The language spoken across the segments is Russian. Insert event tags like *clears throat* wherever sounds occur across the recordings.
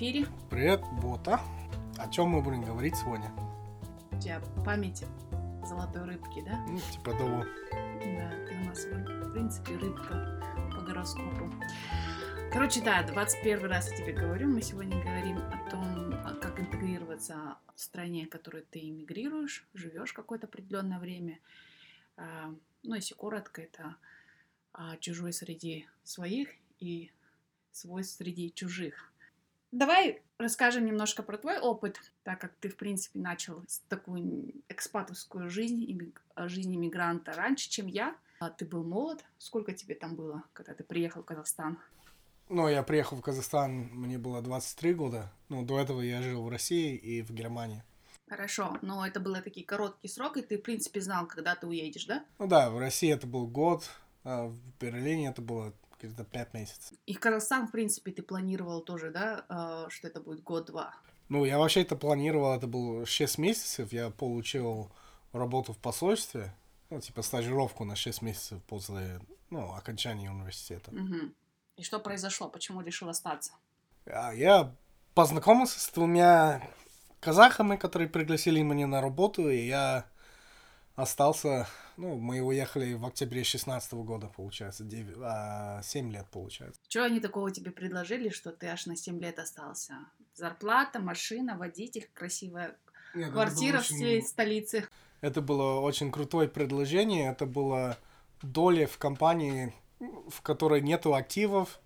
эфире. Привет, Бота. О чем мы будем говорить сегодня? У тебя память золотой рыбки, да? Ну, типа того. Да, ты у нас, в принципе, рыбка по гороскопу. Короче, да, 21 раз я тебе говорю. Мы сегодня говорим о том, как интегрироваться в стране, в которой ты иммигрируешь, живешь какое-то определенное время. А, Ну, если коротко, это а, чужой среди своих и свой среди чужих. Давай расскажем немножко про твой опыт, так как ты, в принципе, начал такую экспатовскую жизнь, а, жизнь иммигранта раньше, чем я. А Ты был молод. Сколько тебе там было, когда ты приехал в Казахстан? Ну, я приехал в Казахстан, мне было 23 года. Ну, до этого я жил в России и в Германии. Хорошо, но это было такие короткий срок, и ты, в принципе, знал, когда ты уедешь, да? Ну да, в России это был год, а в Берлине это было где-то 5 месяцев. И Казахстан, в принципе, ты планировал тоже, да, а, что это будет год-два. Ну, я вообще это планировал, это было 6 месяцев, я получил работу в посольстве, ну, типа стажировку на 6 месяцев после, ну, окончания университета. Мгм. И что произошло? Почему решил остаться? А Я познакомился с двумя казахами, которые пригласили меня на работу, и я остался, ну, мы уехали в октябре 16 года, получается, 9, 7 лет, получается. Что они такого тебе предложили, что ты аж на 7 лет остался? Зарплата, машина, водитель, красивая квартира в всей столице. Это было очень крутое предложение, это было доля в компании, в которой нету активов,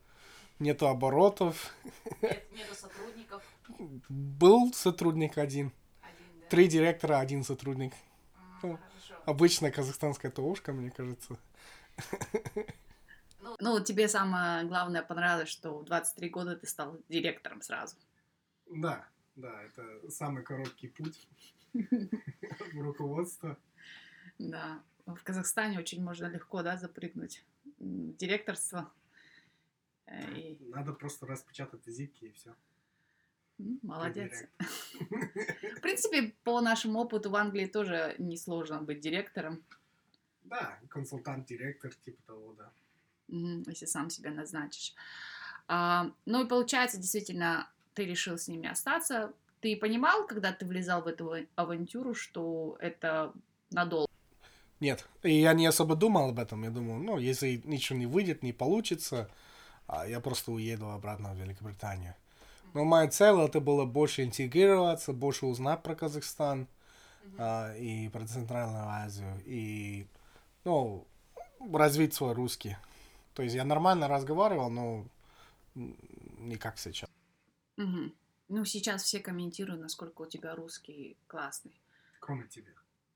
нету оборотов. нету сотрудников. Был сотрудник один, три директора, один сотрудник. Ну, Обычная казахстанская ТОшка, мне кажется. Ну, тебе самое главное понравилось, что в 23 года ты стал директором сразу. Да, да, это самый короткий путь в руководство. Да. В Казахстане очень можно легко, да, запрыгнуть в директорство. Э, Надо просто распечатать визитки и все. Молодец. В принципе, по нашему опыту в Англии тоже несложно быть директором, Да, консультант-директор, типа того, да. если сам себя назначишь. А, ну и получается, действительно, ты решил с ними остаться. Ты понимал, когда ты влезал в эту авантюру, что это надолго? Нет, и я не особо думал об этом. Я думал, ну, если ничего не выйдет, не получится, а, я просто уеду обратно в Великобританию. Но моя цель это было больше интегрироваться, больше узнать про Казахстан а, и про Центральную Азию и, ну, развить свой русский. То есть я нормально разговаривал, но не как сейчас. Мгм. Ну, сейчас все комментируют, насколько у тебя русский классный. Кроме тебя.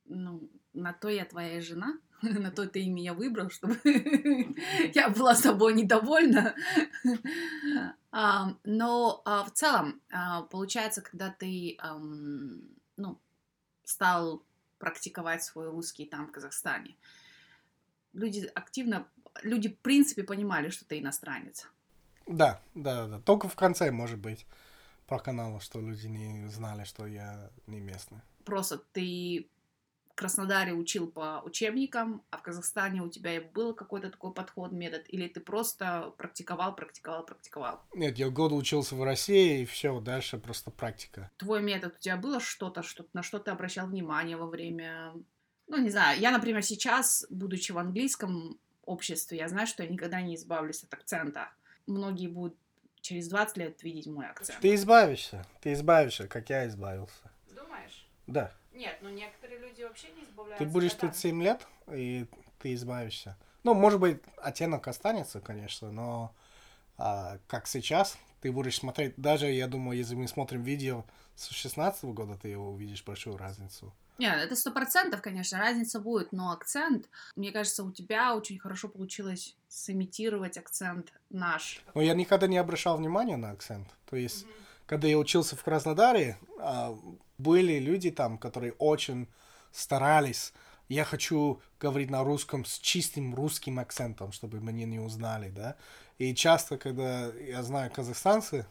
Ну, на то я твоя жена, *laughs* на то ты и меня выбрал, чтобы *laughs* я была собой недовольна. *laughs* А, Но а, в целом, а, получается, когда ты ну, стал практиковать свой русский там, в Казахстане, люди активно, люди, в принципе, понимали, что ты иностранец. Да, да, да. Только в конце, может быть, про канал, что люди не знали, что я не местный. Просто ты Краснодаре учил по учебникам, а в Казахстане у тебя был какой-то такой подход, метод, или ты просто практиковал, практиковал, практиковал? Нет, я год учился в России, и все, дальше просто практика. Твой метод, у тебя было что-то, что, на что ты обращал внимание во время... Ну, не знаю, я, например, сейчас, будучи в английском обществе, я знаю, что я никогда не избавлюсь от акцента. Многие будут через 20 лет видеть мой акцент. Ты избавишься, ты избавишься, как я избавился. Думаешь? Да. Нет, ну некоторые люди вообще не избавляются. Ты будешь тут 7 лет, и ты избавишься. Ну, может быть, оттенок останется, конечно, но а, как сейчас, ты будешь смотреть, даже, я думаю, если мы смотрим видео с 16 года, ты увидишь большую разницу. Нет, это сто процентов, конечно, разница будет, но акцент, мне кажется, у тебя очень хорошо получилось сымитировать акцент наш. Но я никогда не обращал внимания на акцент. То есть, когда я учился в Краснодаре, а, были люди там, которые очень старались. Я хочу говорить на русском с чистым русским акцентом, чтобы меня не узнали, да. И часто, когда я знаю казахстанцы,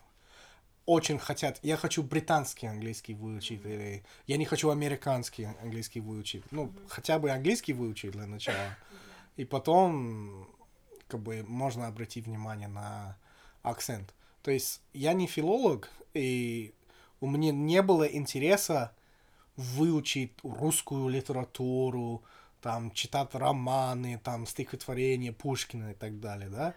очень хотят, я хочу британский английский выучить, или я не хочу американский английский выучить. Ну, хотя бы английский выучить для начала. И потом, как бы, можно обратить внимание на акцент. То есть, я не филолог, И у меня не было интереса выучить русскую литературу, там, читать романы, там, стихотворения Пушкина и так далее, да.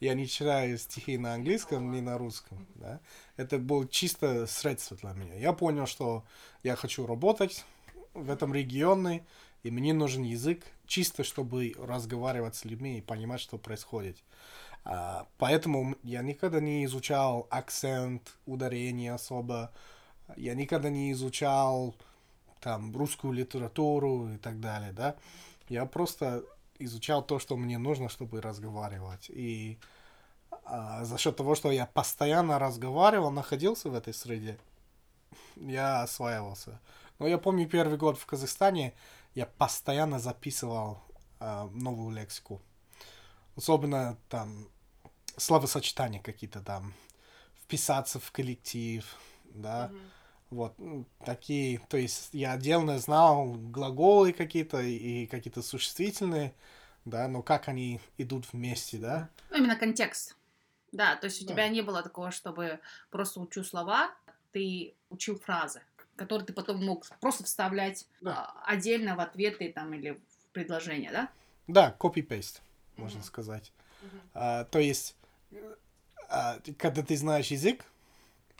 Я не читаю стихи на английском, ни на русском, да. Это было чисто средство для меня. Я понял, что я хочу работать в этом регионе, и мне нужен язык чисто, чтобы разговаривать с людьми и понимать, что происходит. А, поэтому я никогда не изучал акцент, ударение особо. Я никогда не изучал там русскую литературу и так далее, да. Я просто изучал то, что мне нужно, чтобы разговаривать. И а, за счет того, что я постоянно разговаривал, находился в этой среде, я осваивался. Но я помню первый год в Казахстане, я постоянно записывал а, новую лексику. Особенно там словосочетания какие-то там, вписаться в коллектив, да, mm-hmm. вот, такие, то есть я отдельно знал глаголы какие-то и какие-то существительные, да, но как они идут вместе, да. Ну, именно контекст, да, то есть у да. тебя не было такого, чтобы просто учу слова, ты учил фразы, которые ты потом мог просто вставлять да. А, отдельно в ответы там или в предложения, да? Да, copy-paste, можно mm-hmm. сказать. Mm-hmm. А, то есть когда ты знаешь язык,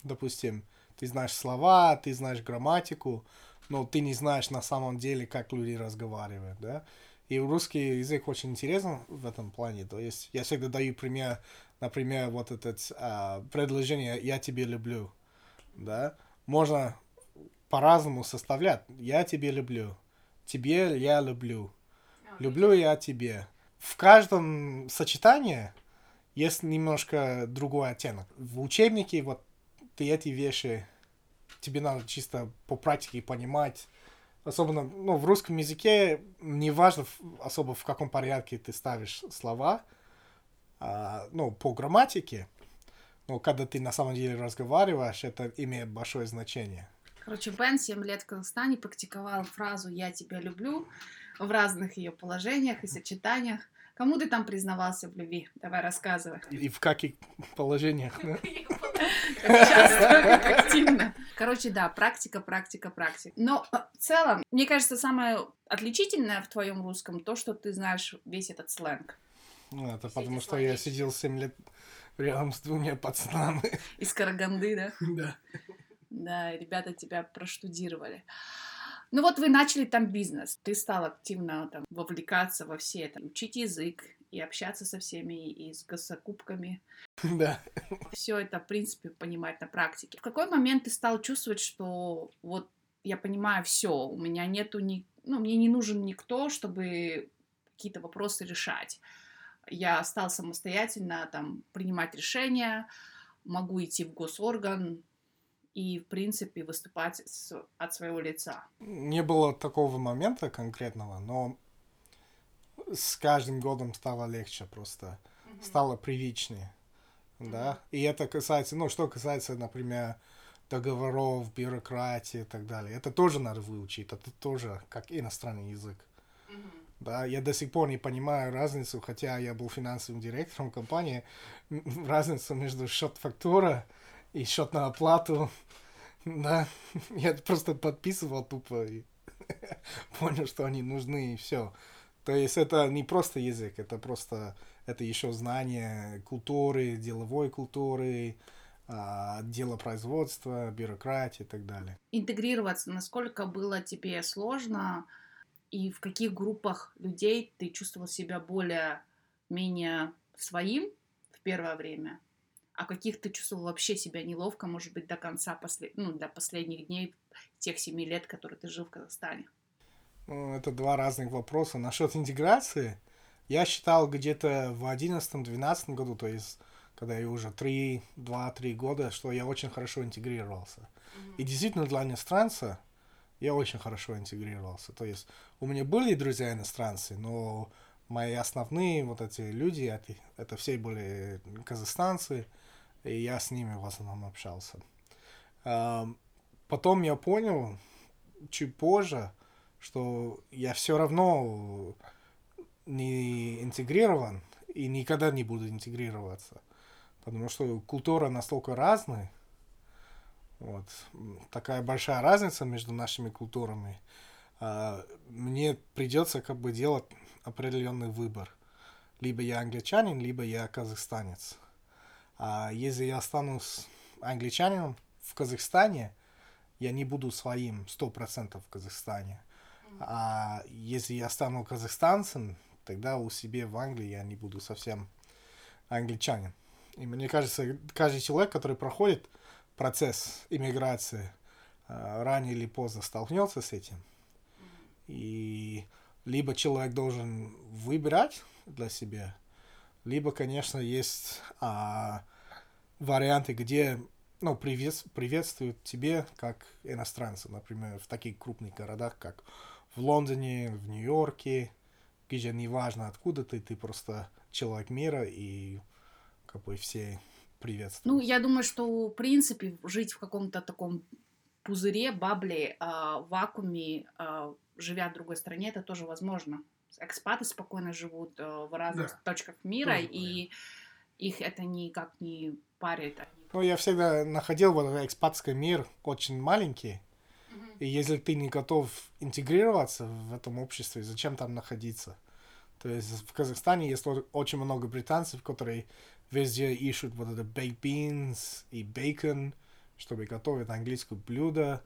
допустим, ты знаешь слова, ты знаешь грамматику, но ты не знаешь на самом деле, как люди разговаривают, да. И русский язык очень интересен в этом плане. То есть я всегда даю пример, например, вот это а, предложение «я тебя люблю», да. Можно по-разному составлять. «Я тебя люблю», «тебе я люблю», «люблю я тебе». В каждом сочетании есть немножко другой оттенок. В учебнике вот ты эти вещи, тебе надо чисто по практике понимать. Особенно, ну, в русском языке не важно особо в каком порядке ты ставишь слова, а, ну, по грамматике, но когда ты на самом деле разговариваешь, это имеет большое значение. Короче, Бен 7 лет в Казахстане практиковал фразу «я тебя люблю» в разных ее положениях и сочетаниях. Кому ты там признавался в любви? Давай рассказывай. И в каких положениях? *laughs* Часто, как активно. Короче, да, практика, практика, практика. Но э, в целом, мне кажется, самое отличительное в твоем русском то, что ты знаешь весь этот сленг. Ну, это потому что я сидел 7 лет рядом с двумя пацанами. Из Караганды, да? *laughs* Да. Да, ребята тебя проштудировали. Ну вот вы начали там бизнес, ты стал активно там вовлекаться во все это, учить язык и общаться со всеми, и с госзакупками. *laughs* Да. Все это, в принципе, понимать на практике. В какой момент ты стал чувствовать, что вот я понимаю все, у меня нету ни, ну, мне не нужен никто, чтобы какие-то вопросы решать. Я стал самостоятельно там принимать решения, могу идти в госорган, и, в принципе, выступать с, от своего лица. Не было такого момента конкретного, но с каждым годом стало легче просто, mm-hmm. стало привычнее, mm-hmm. да. И это касается, ну, что касается, например, договоров, бюрократии и так далее. Это тоже надо выучить, это тоже как иностранный язык. Mm-hmm. Да, я до сих пор не понимаю разницу, хотя я был финансовым директором компании, *laughs* разницу между счет-фактура и счет на оплату. *laughs* Да, *laughs* я просто подписывал тупо и *laughs* понял, что они нужны, и все. То есть это не просто язык, это просто, это еще знание культуры, деловой культуры, а, делопроизводства, бюрократии и так далее. Интегрироваться, насколько было тебе сложно, и в каких группах людей ты чувствовал себя более-менее своим в первое время? А каких ты чувствовал вообще себя неловко, может быть, до конца, после... ну, до последних дней тех семи лет, которые ты жил в Казахстане? Ну, это два разных вопроса. Насчет интеграции, я считал где-то в одиннадцатом-двенадцатом году, то есть когда я уже три, два-три года, что я очень хорошо интегрировался. Mm-hmm. И действительно для иностранца я очень хорошо интегрировался. То есть у меня были друзья иностранцы, но мои основные вот эти люди, это, это все были казахстанцы, и я с ними в основном общался. Потом я понял, чуть позже, что я все равно не интегрирован и никогда не буду интегрироваться. Потому что культура настолько разная, Вот. Такая большая разница между нашими культурами. А, мне придется как бы делать определенный выбор. Либо я англичанин, либо я казахстанец. А если я останусь англичанином в Казахстане, я не буду своим сто процентов в Казахстане. А если я стану казахстанцем, тогда у себя в Англии я не буду совсем англичанин. И мне кажется, каждый человек, который проходит процесс иммиграции, а, рано или поздно столкнется с этим. И либо человек должен выбирать для себя, либо, конечно, есть а, варианты, где ну, привет, приветствуют тебе как иностранца, например, в таких крупных городах, как в Лондоне, в Нью-Йорке, где неважно откуда ты, ты просто человек мира, и как бы все приветствуют. Ну, я думаю, что, в принципе, жить в каком-то таком пузыре, бабле, э, вакууме, э, живя в другой стране, это тоже возможно. Экспаты спокойно живут э, в разных да. точках мира, тоже, и их это никак не парит. Ну, я всегда находил вот этот экспатский мир очень маленький, и если ты не готов интегрироваться в этом обществе, зачем там находиться? То есть в Казахстане есть очень много британцев, которые везде ищут вот это baked beans и bacon, чтобы готовить английское блюдо.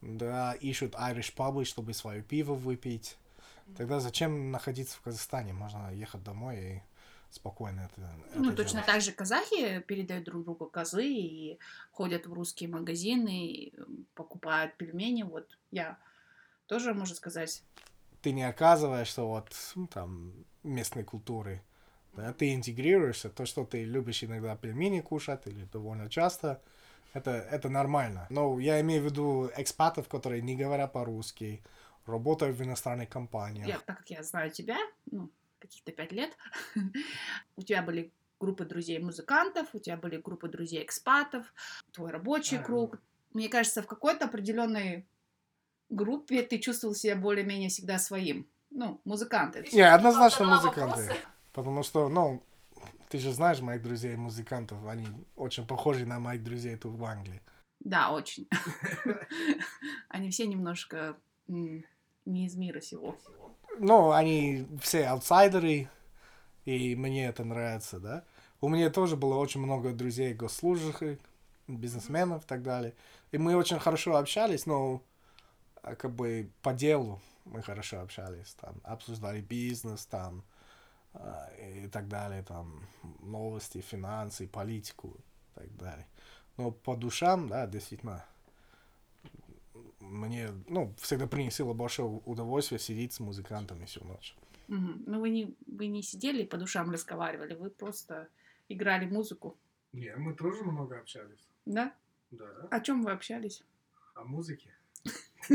Да, ищут Irish pubы, чтобы свое пиво выпить. Тогда зачем находиться в Казахстане? Можно ехать домой и спокойно это. Ну, это точно делать. так же казахи передают друг другу козы и ходят в русские магазины, и покупают пельмени. Вот я тоже, можно сказать. Ты не оказываешь, что вот ну, там местной культуры. Да, ты интегрируешься, то, что ты любишь иногда пельмени кушать или довольно часто, это, это нормально. Но я имею в виду экспатов, которые не говорят по-русски, работают в иностранных компаниях. Я, так как я знаю тебя, ну, каких-то пять лет, *laughs* у тебя были группы друзей-музыкантов, у тебя были группы друзей-экспатов, твой рабочий круг. Мне кажется, в какой-то определенной группе ты чувствовал себя более-менее всегда своим. Ну, музыканты. Не, однозначно музыканты. Потому что, ну, ты же знаешь моих друзей-музыкантов, они очень похожи на моих друзей тут в Англии. Да, очень. *laughs* Они все немножко не из мира сего ну, они все аутсайдеры, и мне это нравится, да. У меня тоже было очень много друзей госслужащих, бизнесменов и так далее. И мы очень хорошо общались, но а, как бы по делу мы хорошо общались, там, обсуждали бизнес, там, а, и так далее, там, новости, финансы, политику и так далее. Но по душам, да, действительно, мне, ну, всегда приносило большое удовольствие сидеть с музыкантами всю ночь. Угу. Ну, вы не, вы не сидели по душам разговаривали, вы просто играли музыку. Не, мы тоже много общались. Да? Да. О чем вы общались? О музыке. *laughs*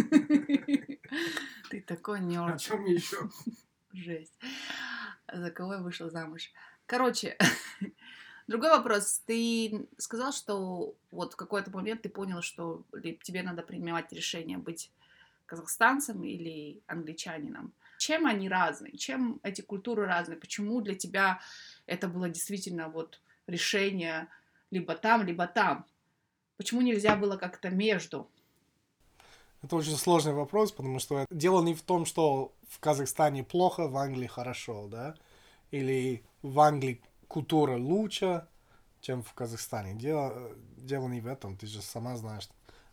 Ты такой не О чем еще? *laughs* Жесть. За кого я вышла замуж? Короче, *laughs* Другой вопрос. Ты сказал, что вот в какой-то момент ты понял, что тебе надо принимать решение быть казахстанцем или англичанином. Чем они разные? Чем эти культуры разные? Почему для тебя это было действительно вот решение либо там, либо там? Почему нельзя было как-то между? Это очень сложный вопрос, потому что дело не в том, что в Казахстане плохо, в Англии хорошо, да? Или в Англии культура лучше, чем в Казахстане. Дело, дело не в этом, ты же сама знаешь,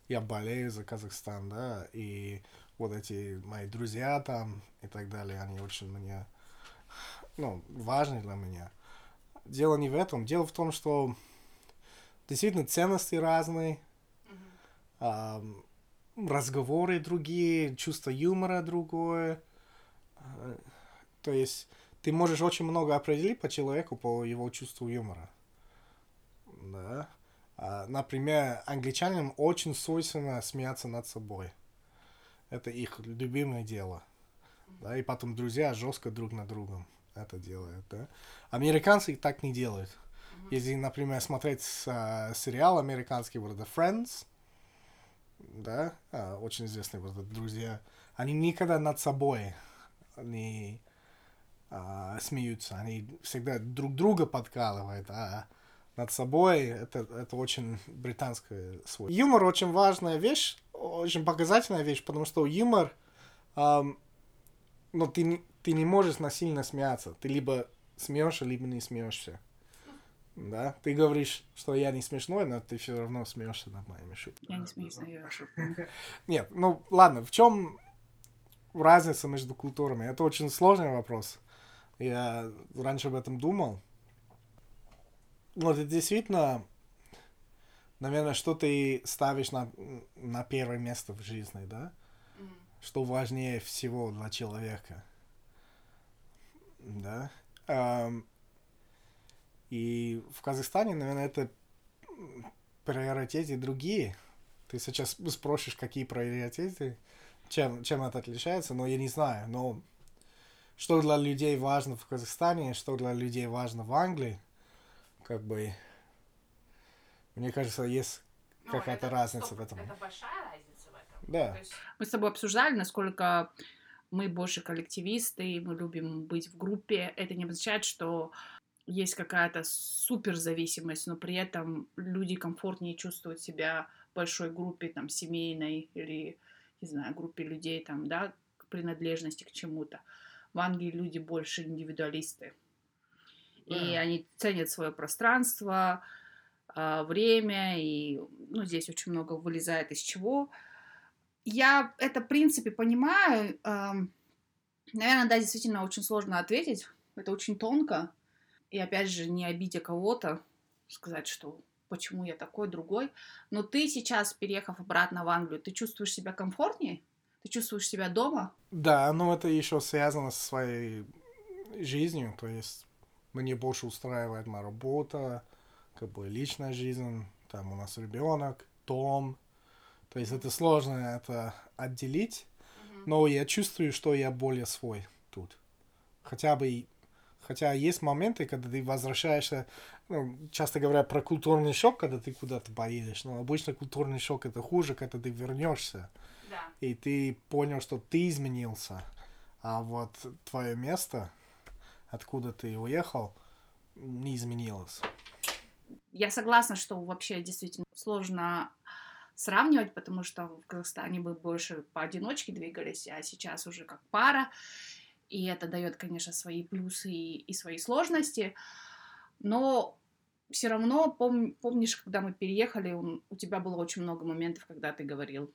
я болею за Казахстан, да, и вот эти мои друзья там и так далее, они очень мне, ну, важны для меня. Дело не в этом, дело в том, что действительно ценности разные, mm-hmm. э, разговоры другие, чувство юмора другое. То есть ты можешь очень много определить по человеку, по его чувству юмора. Да. А, например, англичанам очень свойственно смеяться над собой. Это их любимое дело. Да, и потом друзья жестко друг на другом это делают. Да. Американцы так не делают. Если, например, смотреть а, сериал американский, вот это Friends, да, а, очень известный вот это друзья, они никогда над собой не а, смеются, они всегда друг друга подкалывают, а над собой, это, это очень британское свойство. Юмор очень важная вещь, очень показательная вещь, потому что юмор, эм, ну, ты, ты не можешь насильно смеяться. Ты либо смеешься, либо не смеешься. Да, ты говоришь, что я не смешной, но ты все равно смеешься над моими шутками. Я не смеюсь над ее шутками. Нет, ну ладно, в чем разница между культурами? Это очень сложный вопрос. Я раньше об этом думал. Вот это действительно, наверное, что ты ставишь на, на первое место в жизни, да? Мгм. Что важнее всего для человека. Да? Ам, и в Казахстане, наверное, это приоритеты другие. Ты сейчас спросишь, какие приоритеты, чем, чем это отличается, но я не знаю. Но что для людей важно в Казахстане, что для людей важно в Англии, как бы, мне кажется, есть Ну, какая-то это разница стоп, в этом. Это большая разница в этом. Да. То есть мы с тобой обсуждали, насколько мы больше коллективисты, мы любим быть в группе. Это не означает, что есть какая-то суперзависимость, но при этом люди комфортнее чувствуют себя в большой группе, там, семейной или, не знаю, группе людей, там, да, к принадлежности к чему-то. В Англии люди больше индивидуалисты. И Да. они ценят свое пространство, а, время, и ну, здесь очень много вылезает из чего. Я это, в принципе, понимаю. ам, Наверное, да, действительно очень сложно ответить. Это очень тонко. И опять же, не обидя кого-то, сказать, что почему я такой, другой. Но ты сейчас, переехав обратно в Англию, ты чувствуешь себя комфортнее? Ты чувствуешь себя дома? Да, но это еще связано со своей жизнью, то есть мне больше устраивает моя работа, как бы личная жизнь, там у нас ребенок, дом, то есть это сложно это отделить, но я чувствую, что я более свой тут. Хотя бы, хотя есть моменты, когда ты возвращаешься, ну, часто говорят про культурный шок, когда ты куда-то поедешь, но обычно культурный шок это хуже, когда ты вернешься Да. и ты понял, что ты изменился, а вот твое место, откуда ты уехал, не изменилось. Я согласна, что вообще действительно сложно сравнивать, потому что в Казахстане мы больше поодиночке двигались, а сейчас уже как пара. И это дает, конечно, свои плюсы и, и свои сложности. Но все равно пом- помнишь, когда мы переехали, ун- у тебя было очень много моментов, когда ты говорил,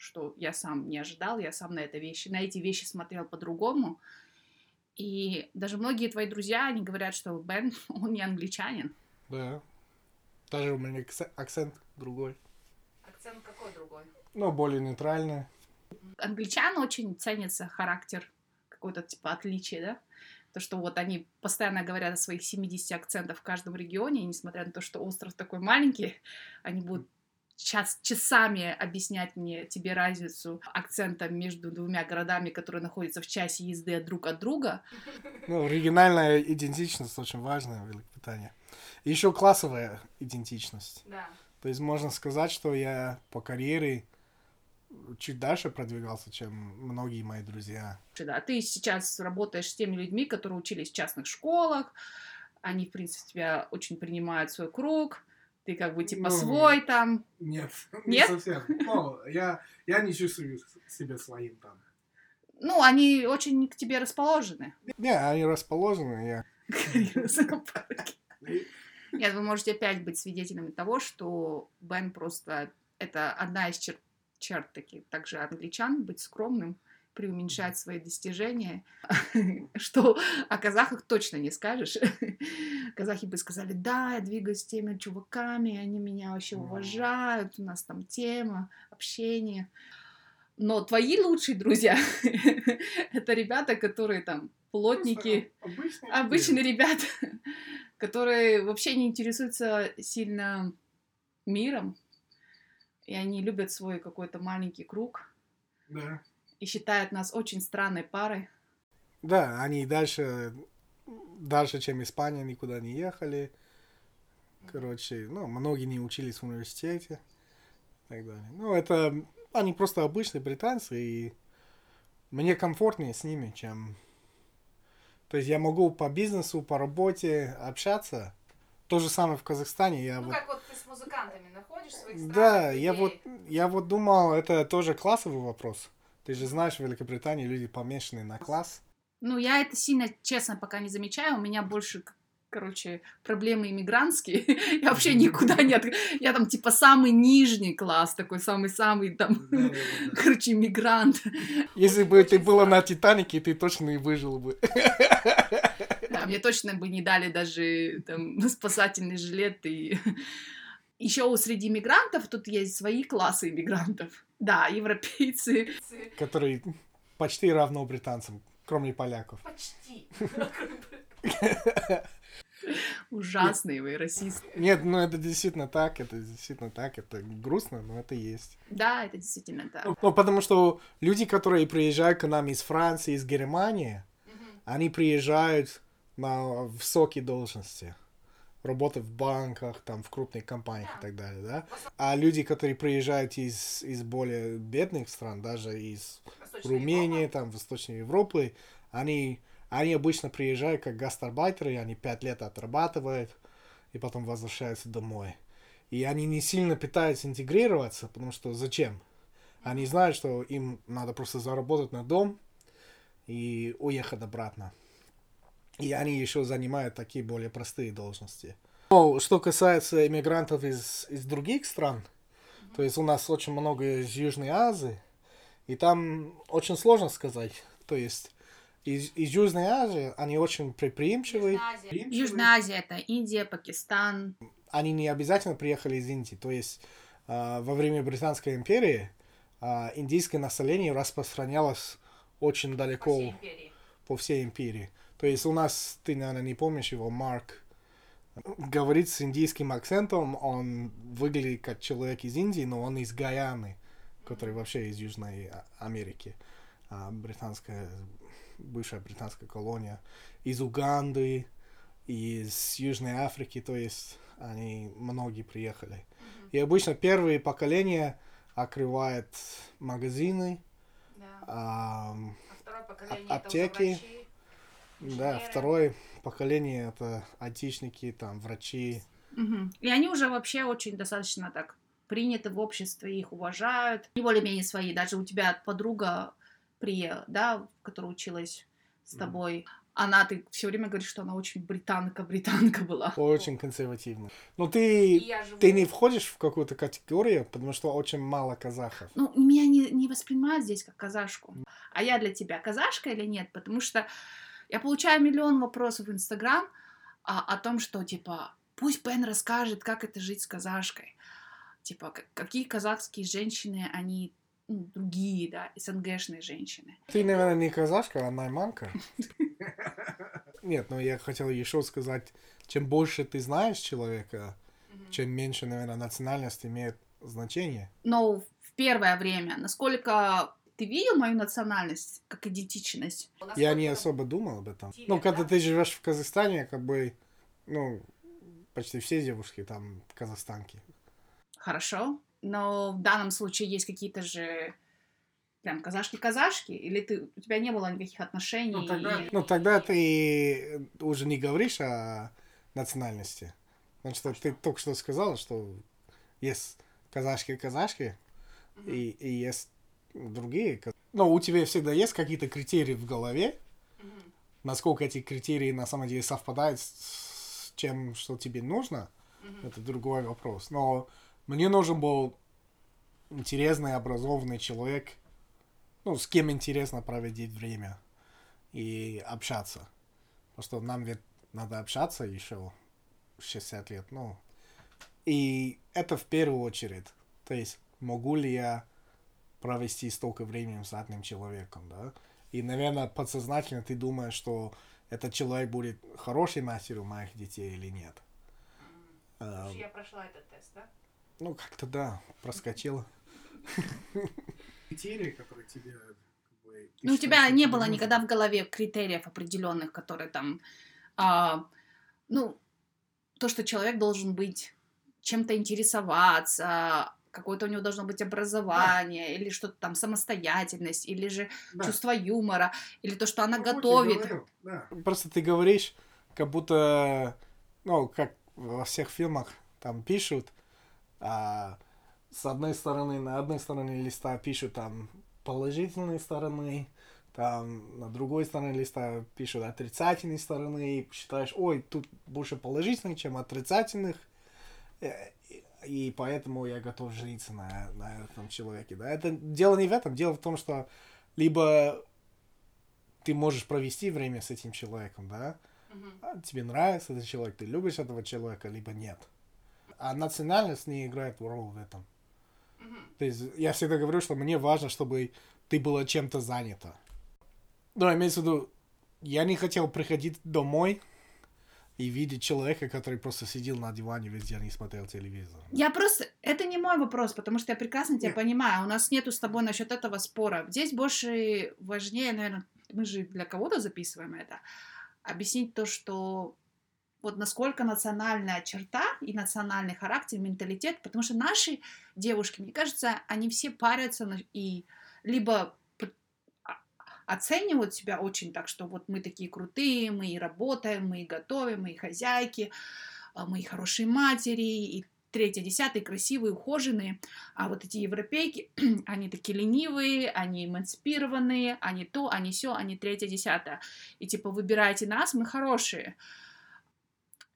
что я сам не ожидал, я сам на, это вещи, на эти вещи смотрел по-другому. И даже многие твои друзья, они говорят, что Бен, *laughs* он не англичанин. Да. Даже у меня акце- акцент другой. Акцент какой другой? Но более нейтральный. Англичан очень ценится характер, какой-то типа отличие, да? То, что вот они постоянно говорят о своих 70 акцентах в каждом регионе, и несмотря на то, что остров такой маленький, они будут час, часами объяснять мне тебе разницу акцента между двумя городами, которые находятся в часе езды друг от друга. Ну, региональная идентичность очень важная в Великобритании. Еще классовая идентичность. Да. То есть можно сказать, что я по карьере чуть дальше продвигался, чем многие мои друзья. Да, ты сейчас работаешь с теми людьми, которые учились в частных школах, они, в принципе, тебя очень принимают в свой круг, ты как бы типа Ну, свой там. Нет, *laughs* Нет? совсем. Ну, я, я не чувствую себя своим там. Ну, они очень к тебе расположены. Не, они расположены, я... Нет, вы можете опять быть свидетелями того, что Бен просто это одна из чер- черт таких, также англичан, быть скромным, преуменьшать свои достижения, *laughs* что о казахах точно не скажешь. *laughs* Казахи бы сказали, да, я двигаюсь с теми чуваками, они меня вообще уважают, у нас там тема, общение. Но твои лучшие друзья *laughs* — это ребята, которые там плотники, Обычные. обычные ребята, которые вообще не интересуются сильно миром, и они любят свой какой-то маленький круг Да. И считают нас очень странной парой. Да, они дальше, дальше, чем Испания, никуда не ехали. Короче, ну, многие не учились в университете и так далее. Ну, это, они просто обычные британцы, и мне комфортнее с ними, чем... То есть я могу по бизнесу, по работе общаться, то же самое в Казахстане. Я ну, вот... как вот ты с музыкантами находишь своих странах, Да, я людей. вот, я вот думал, это тоже классовый вопрос. Ты же знаешь, в Великобритании люди помешаны на класс. Ну, я это сильно, честно, пока не замечаю. У меня больше, короче, проблемы иммигрантские. *laughs* Я вообще никуда не... от- Я там, типа, самый нижний класс, такой самый-самый, там, короче, иммигрант. Если бы ты была на Титанике, ты точно и выжил бы. Да, мне точно бы не дали даже там, *laughs* спасательный жилет. И... *laughs* Еще среди иммигрантов тут есть свои классы иммигрантов. Да, европейцы. Которые почти равно британцам, кроме поляков. Почти. *laughs* Ужасные вы расисты. Нет, ну это действительно так, это действительно так, это грустно, но это есть. Да, это действительно так. Ну, потому что люди, которые приезжают к нам из Франции, из Германии, они приезжают на высокие должности. Работать в банках, там, в крупных компаниях и так далее, да? А люди, которые приезжают из, из более бедных стран, даже из Румынии, там, Восточной Европы, они, они обычно приезжают как гастарбайтеры, они пять лет отрабатывают и потом возвращаются домой. И они не сильно пытаются интегрироваться, потому что зачем? Они знают, что им надо просто заработать на дом и уехать обратно. И они еще занимают такие более простые должности. Но что касается иммигрантов из, из других стран, то есть у нас очень много из Южной Азии, и там очень сложно сказать. То есть из, из Южной Азии они очень предприимчивые. Южная Азия это Индия, Пакистан. Они не обязательно приехали из Индии. То есть а, во время Британской империи а, индийское население распространялось очень далеко по всей империи. То есть у нас, ты, наверное, не помнишь его, Марк, говорит с индийским акцентом, он выглядит как человек из Индии, но он из Гаяны, который вообще из Южной А- Америки, а, британская, бывшая британская колония, из Уганды, из Южной Африки, то есть они многие приехали. И обычно первые поколения открывают магазины, ам, второе поколение это уже аптеки. Да, Инженеры. второе поколение это айтишники, там, врачи. Мгм. И они уже вообще очень достаточно так приняты в обществе, их уважают. Не более-менее свои. Даже у тебя подруга Прия, да, которая училась с тобой, она, ты все время говоришь, что она очень британка, британка была. Очень консервативно. Но ты, ты не входишь в какую-то категорию, потому что очень мало казахов. Ну, меня не, не воспринимают здесь как казашку. А я для тебя казашка или нет? Потому что я получаю миллион вопросов в Инстаграм а, о том, что, типа, пусть Бен расскажет, как это жить с казашкой. Типа, какие казахские женщины, они ну, другие, да, СНГшные женщины. Ты, наверное, не казашка, а найманка. Нет, но я хотел еще сказать, чем больше ты знаешь человека, чем меньше, наверное, национальность имеет значение. Но в первое время, насколько ты видел мою национальность как идентичность? Я не особо думал об этом. Ну, когда ты живешь в Казахстане, как бы, ну, почти все девушки там казахстанки. Хорошо, но в данном случае есть какие-то же прям казашки-казашки, или ты, у тебя не было никаких отношений? и- Ну, тогда ты уже не говоришь о национальности. Потому что ты только что сказала, что есть казашки-казашки, и, и есть другие. Но у тебя всегда есть какие-то критерии в голове, насколько эти критерии на самом деле совпадают с тем, что тебе нужно, это другой вопрос. Но мне нужен был интересный, образованный человек, ну, с кем интересно проводить время и общаться. Потому что нам ведь надо общаться еще 60 лет, ну. И это в первую очередь. То есть, могу ли я провести столько времени с одним человеком, да? И, наверное, подсознательно ты думаешь, что этот человек будет хорошей матерью моих детей или нет. Эм, Я прошла этот тест, да? ну, как-то да, проскочила. *laughs* критерии, которые тебе... Ну, у тебя не было никогда в голове критериев определенных, которые там, а, ну, то, что человек должен быть чем-то интересоваться, какое-то у него должно быть образование, или что-то там, самостоятельность, или же Да. чувство юмора, или то, что она Ну, готовит. говорю, да. Просто ты говоришь, как будто, ну, как во всех фильмах там пишут, а, с одной стороны, на одной стороне листа пишут там положительные стороны, там на другой стороне листа пишут отрицательные стороны, и считаешь, ой, тут больше положительных, чем отрицательных, э, и поэтому я готов жениться на, на этом человеке. Да? Это дело не в этом, дело в том, что либо ты можешь провести время с этим человеком, да, Мгм. тебе нравится этот человек, ты любишь этого человека, либо нет. А национальность не играет роль в этом. Мгм. То есть я всегда говорю, что мне важно, чтобы ты была чем-то занята. Ну, имеется в виду, я не хотел приходить домой и видеть человека, который просто сидел на диване весь день и смотрел телевизор. Я просто... Это не мой вопрос, потому что я прекрасно тебя Нет. понимаю. У нас нету с тобой насчет этого спора. Здесь больше важнее, наверное, мы же для кого-то записываем это, объяснить то, что вот насколько национальная черта и национальный характер, менталитет, потому что наши девушки, мне кажется, они все парятся и либо оценивают себя очень так, что вот мы такие крутые, мы и работаем, мы и готовим, мы и хозяйки, а, мы и хорошие матери, и третье, десятое, красивые, ухоженные. А вот эти европейки, *clears throat* они такие ленивые, они эмансипированные, они то, они все, они третье, десятое. И типа выбирайте нас, мы хорошие.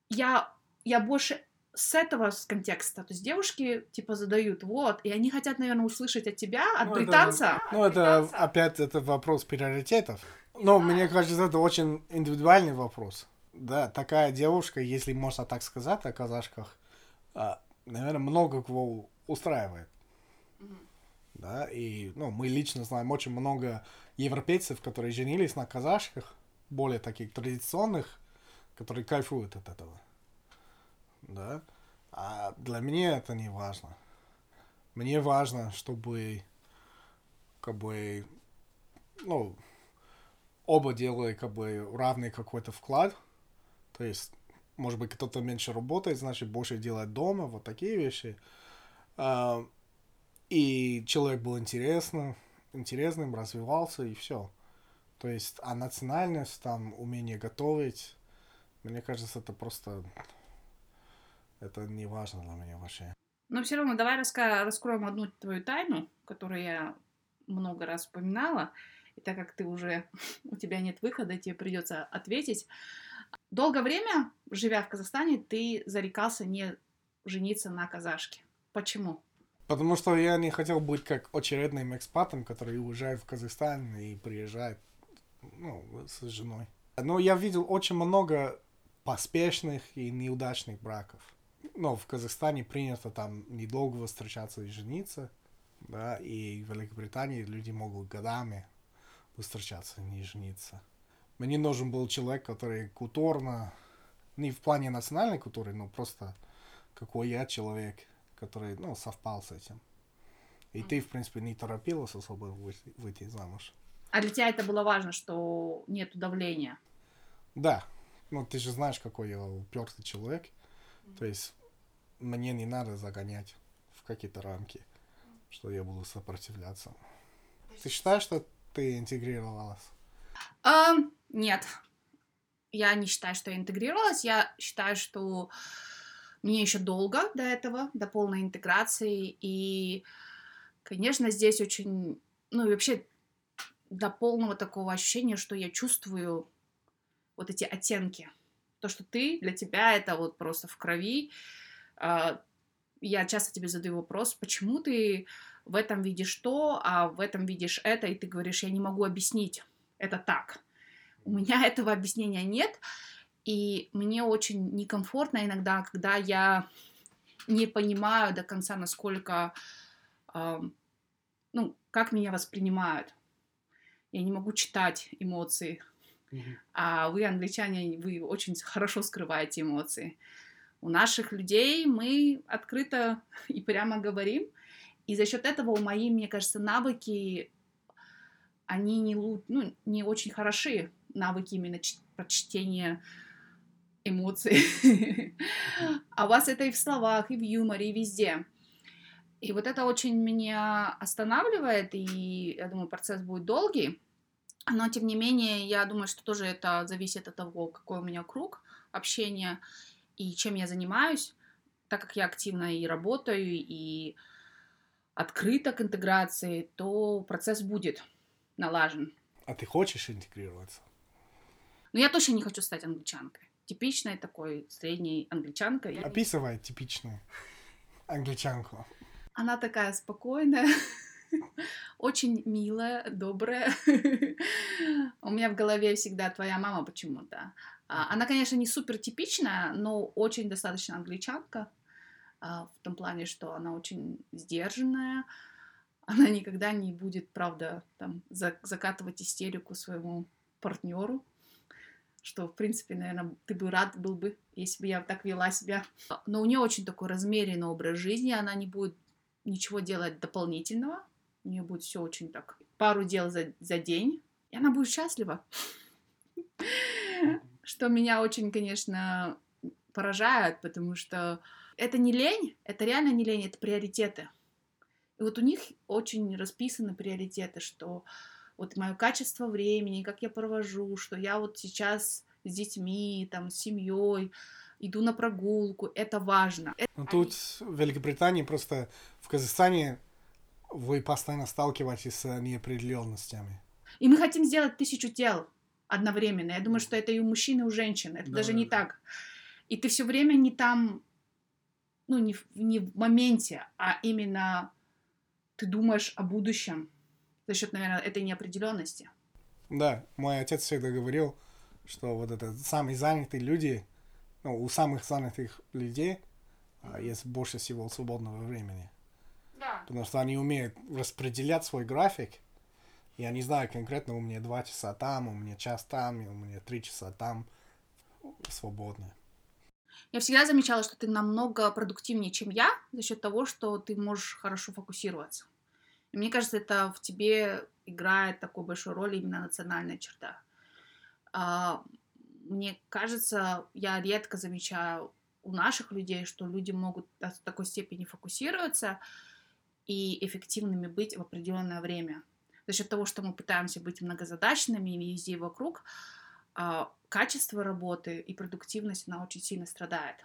Я, я больше с этого с контекста. То есть девушки типа задают, вот, и они хотят, наверное, услышать от тебя, от Ну, это- британца. Ну, это опять это вопрос приоритетов. Но мне кажется, это очень индивидуальный вопрос. Да, такая девушка, если можно так сказать о казашках, а, наверное, много кого устраивает. Да, и ну, мы лично знаем очень много европейцев, которые женились на казашках, более таких традиционных, которые кайфуют от этого. Да. А для меня это не важно. Мне важно, чтобы как бы, ну, оба делали как бы равный какой-то вклад. То есть, может быть, кто-то меньше работает, значит, больше делает дома, вот такие вещи. А, и человек был интересным, интересным, развивался, и все. То есть, а национальность, там, умение готовить, мне кажется, это просто... Это не важно для меня вообще. Но все равно давай раска- раскроем одну твою тайну, которую я много раз упоминала. И так как ты уже, *laughs* у тебя нет выхода, тебе придется ответить. Долгое время, живя в Казахстане, ты зарекался не жениться на казашке. Почему? Потому что я не хотел быть как очередным экспатом, который уезжает в Казахстан и приезжает ну, с женой. Но я видел очень много поспешных и неудачных браков. Но в Казахстане принято там недолго встречаться и жениться, да, и в Великобритании люди могут годами встречаться и не жениться. Мне нужен был человек, который культурно, не в плане национальной культуры, но просто какой я человек, который, ну, совпал с этим. И ты, в принципе, не торопилась особо выйти, выйти замуж. А для тебя это было важно, что нет давления. Да, ну ты же знаешь, какой я упертый человек. То есть мне не надо загонять в какие-то рамки, что я буду сопротивляться. Ты считаешь, что ты интегрировалась? Ам, нет, я не считаю, что я интегрировалась. Я считаю, что мне еще долго до этого, до полной интеграции. И, конечно, здесь очень, ну и вообще до полного такого ощущения, что я чувствую вот эти оттенки. То, что ты, для тебя это вот просто в крови. А, Я часто тебе задаю вопрос, почему ты в этом видишь то, а в этом видишь это, и ты говоришь, я не могу объяснить это так. У меня *laughs* этого объяснения нет, и мне очень некомфортно иногда, когда я не понимаю до конца, насколько, ам, ну, как меня воспринимают. Я не могу читать эмоции, а вы, англичане, вы очень хорошо скрываете эмоции. У наших людей мы открыто *laughs* и прямо говорим, и за счет этого у мои, мне кажется, навыки, они не, ну, не очень хороши, навыки именно прочтения эмоций. *laughs* А у вас это и в словах, и в юморе, и везде. И вот это очень меня останавливает, и я думаю, процесс будет долгий. Но, тем не менее, я думаю, что тоже это зависит от того, какой у меня круг общения. и чем я занимаюсь, так как я активно и работаю, и открыта к интеграции, то процесс будет налажен. А ты хочешь интегрироваться? Но я точно не хочу стать англичанкой. Типичной такой средней англичанкой. Описывай типичную англичанку. Она такая спокойная, *laughs* очень милая, добрая. У меня в голове всегда твоя мама почему-то. А, Она, конечно, не супер типичная, но очень достаточно англичанка. а, В том плане, что она очень сдержанная. Она никогда не будет, правда, там, за- закатывать истерику своему партнеру. Что, в принципе, наверное, ты бы рад был бы, если бы я так вела себя. Но у нее очень такой размеренный образ жизни. Она не будет ничего делать дополнительного. У нее будет все очень так. Пару дел за, за день. И она будет счастлива. Что меня очень, конечно, поражает, потому что это не лень, это реально не лень, это приоритеты. И вот у них очень расписаны приоритеты, что вот мое качество времени, как я провожу, что я вот сейчас с детьми, там, с семьей, иду на прогулку, это важно. Ну тут в Великобритании просто в Казахстане вы постоянно сталкиваетесь с неопределенностями. И мы хотим сделать тысячу тел одновременно. Я думаю, что это и у мужчин, и у женщин. Это Да, даже да, не да. так. И ты все время не там, ну, не в, не в моменте, а именно ты думаешь о будущем за счет, наверное, этой неопределенности. Да, мой отец всегда говорил, что вот это самые занятые люди, ну, у самых занятых людей а, есть больше всего свободного времени. Да. Потому что они умеют распределять свой график. Я не знаю конкретно, у меня два часа там, у меня час там, и у меня три часа там свободны. Я всегда замечала, что ты намного продуктивнее, чем я, за счет того, что ты можешь хорошо фокусироваться. И мне кажется, это в тебе играет такую большую роль именно национальная черта. А, Мне кажется, я редко замечаю у наших людей, что люди могут до такой степени фокусироваться и эффективными быть в определенное время. За счет того, что мы пытаемся быть многозадачными везде и вокруг, а, качество работы и продуктивность, она очень сильно страдает.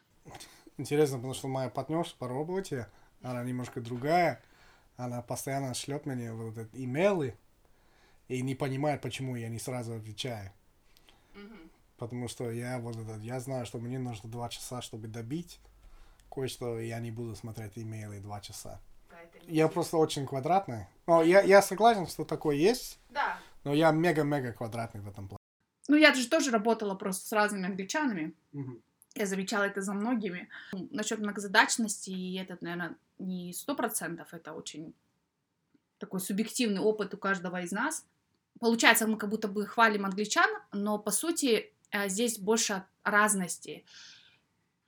Интересно, потому что моя партнерша по работе, она немножко другая, она постоянно шлет мне вот эти имейлы и не понимает, почему я не сразу отвечаю. Потому что я вот это, я знаю, что мне нужно два часа, чтобы добить кое-что, и я не буду смотреть имейлы два часа. Я просто очень квадратный. Но я, я согласен, что такое есть, Да. но я мега-мега квадратный в этом плане. Ну, я же тоже работала просто с разными англичанами. Я замечала это за многими. Ну, Насчет многозадачности, и этот, наверное, не сто процентов, это очень такой субъективный опыт у каждого из нас. Получается, мы как будто бы хвалим англичан, но по сути э, здесь больше разности.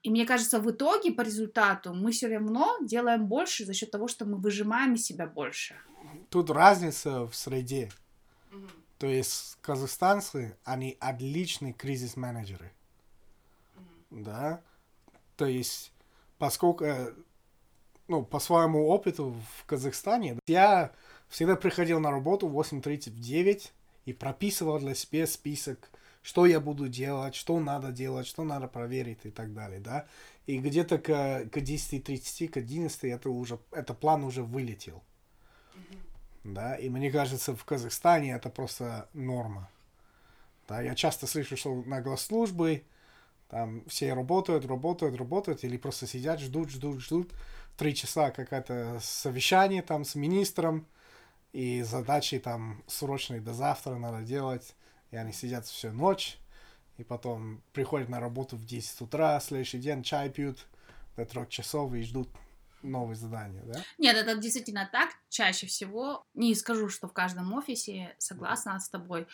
И мне кажется, в итоге, по результату, мы все равно делаем больше за счет того, что мы выжимаем из себя больше. Тут разница в среде. То есть казахстанцы, они отличные кризис-менеджеры. Да. То есть, поскольку, э, ну, по своему опыту в Казахстане, я всегда приходил на работу в 8.30 в 9 и прописывал для себя список, что я буду делать, что надо делать, что надо проверить и так далее, да. И где-то к, к 10.30, к 11 это уже, это план уже вылетел. Да, и мне кажется, в Казахстане это просто норма. Да, я часто слышу, что на госслужбы там все работают, работают, работают, или просто сидят, ждут, ждут, ждут. Три часа какое-то совещание там с министром, и задачи там срочные до завтра надо делать. И они сидят всю ночь, и потом приходят на работу в 10 утра, следующий день чай пьют до трех часов и ждут новые задания, да? Нет, это действительно так. Чаще всего, не скажу, что в каждом офисе, согласна с тобой.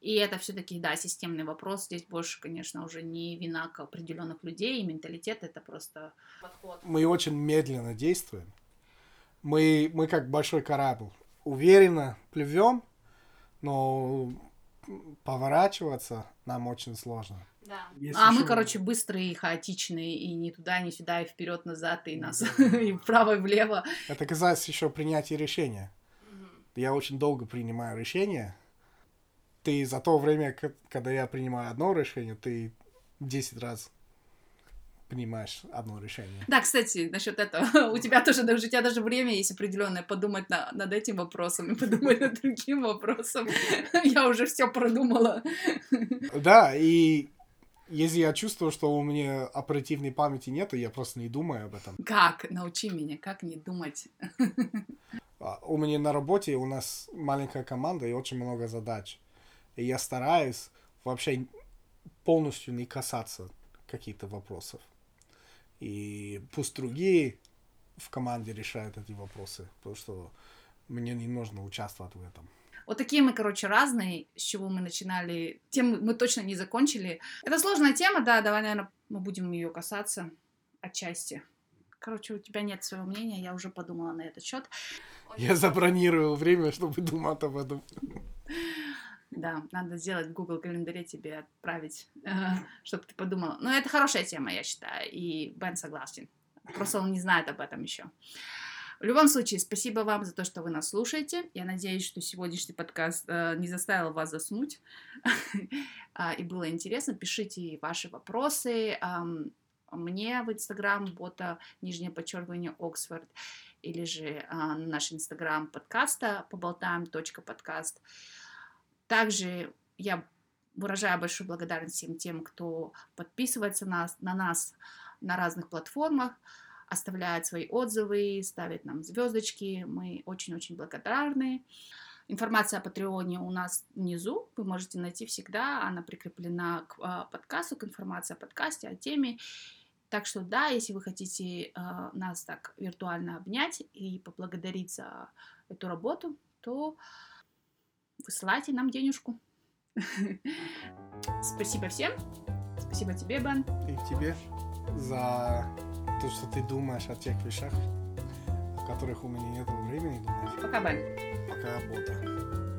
И это все-таки, да, системный вопрос. Здесь больше, конечно, уже не вина к определенных людей, и менталитет это просто подход. мы очень медленно действуем. Мы, мы как большой корабль. Уверенно плывем, но поворачиваться нам очень сложно. Да. Есть а мы, ещё- короче, быстрые и хаотичные, и ни туда, ни сюда, и вперед, назад, и нас, *laughs* и вправо, и влево. Это касается еще принятия решения. Я очень долго принимаю решения. Ты за то время, когда я принимаю одно решение, ты 10 раз принимаешь одно решение. Да, кстати, насчет этого, *laughs* у тебя тоже даже, у тебя даже время есть определенное подумать на, над этим вопросом и подумать над другим вопросом. *laughs* Я уже все продумала. *laughs* Да, и если я чувствую, что у меня оперативной памяти нету, я просто не думаю об этом. Как? Научи меня, как не думать. А, У меня на работе у нас маленькая команда и очень много задач. И я стараюсь вообще полностью не касаться каких-то вопросов. И пусть другие в команде решают эти вопросы, потому что мне не нужно участвовать в этом. Вот такие мы, короче, разные, с чего мы начинали, тем мы точно не закончили. Это сложная тема, да, давай, наверное, мы будем ее касаться отчасти. Короче, у тебя нет своего мнения, я уже подумала на этот счет. Я забронировал время, чтобы думать об этом. *laughs* Да, надо сделать в Google календаре тебе отправить, чтобы ты подумала. Но это хорошая тема, я считаю, и Бен согласен. Просто он не знает об этом еще. В любом случае, спасибо вам за то, что вы нас слушаете. Я надеюсь, что сегодняшний подкаст э, не заставил вас заснуть *laughs* А, и было интересно. Пишите ваши вопросы мне в Инстаграм, бота, нижнее подчеркивание, Оксфорд, или же а, на наш Инстаграм подкаста поболтаем.подкаст. Также я выражаю большую благодарность всем тем, кто подписывается на, на нас на разных платформах, оставляет свои отзывы, ставит нам звездочки. Мы очень-очень благодарны. Информация о Патреоне у нас внизу. Вы можете найти всегда. Она прикреплена к а, подкасту, к информации о подкасте, о теме. Так что да, если вы хотите а, нас так виртуально обнять и поблагодарить за эту работу, то высылайте нам денежку. *laughs* Спасибо всем. Спасибо тебе, Бен. И тебе за то, что ты думаешь о тех вещах, о которых у меня нет времени думать, Пока, Бен. пока работа.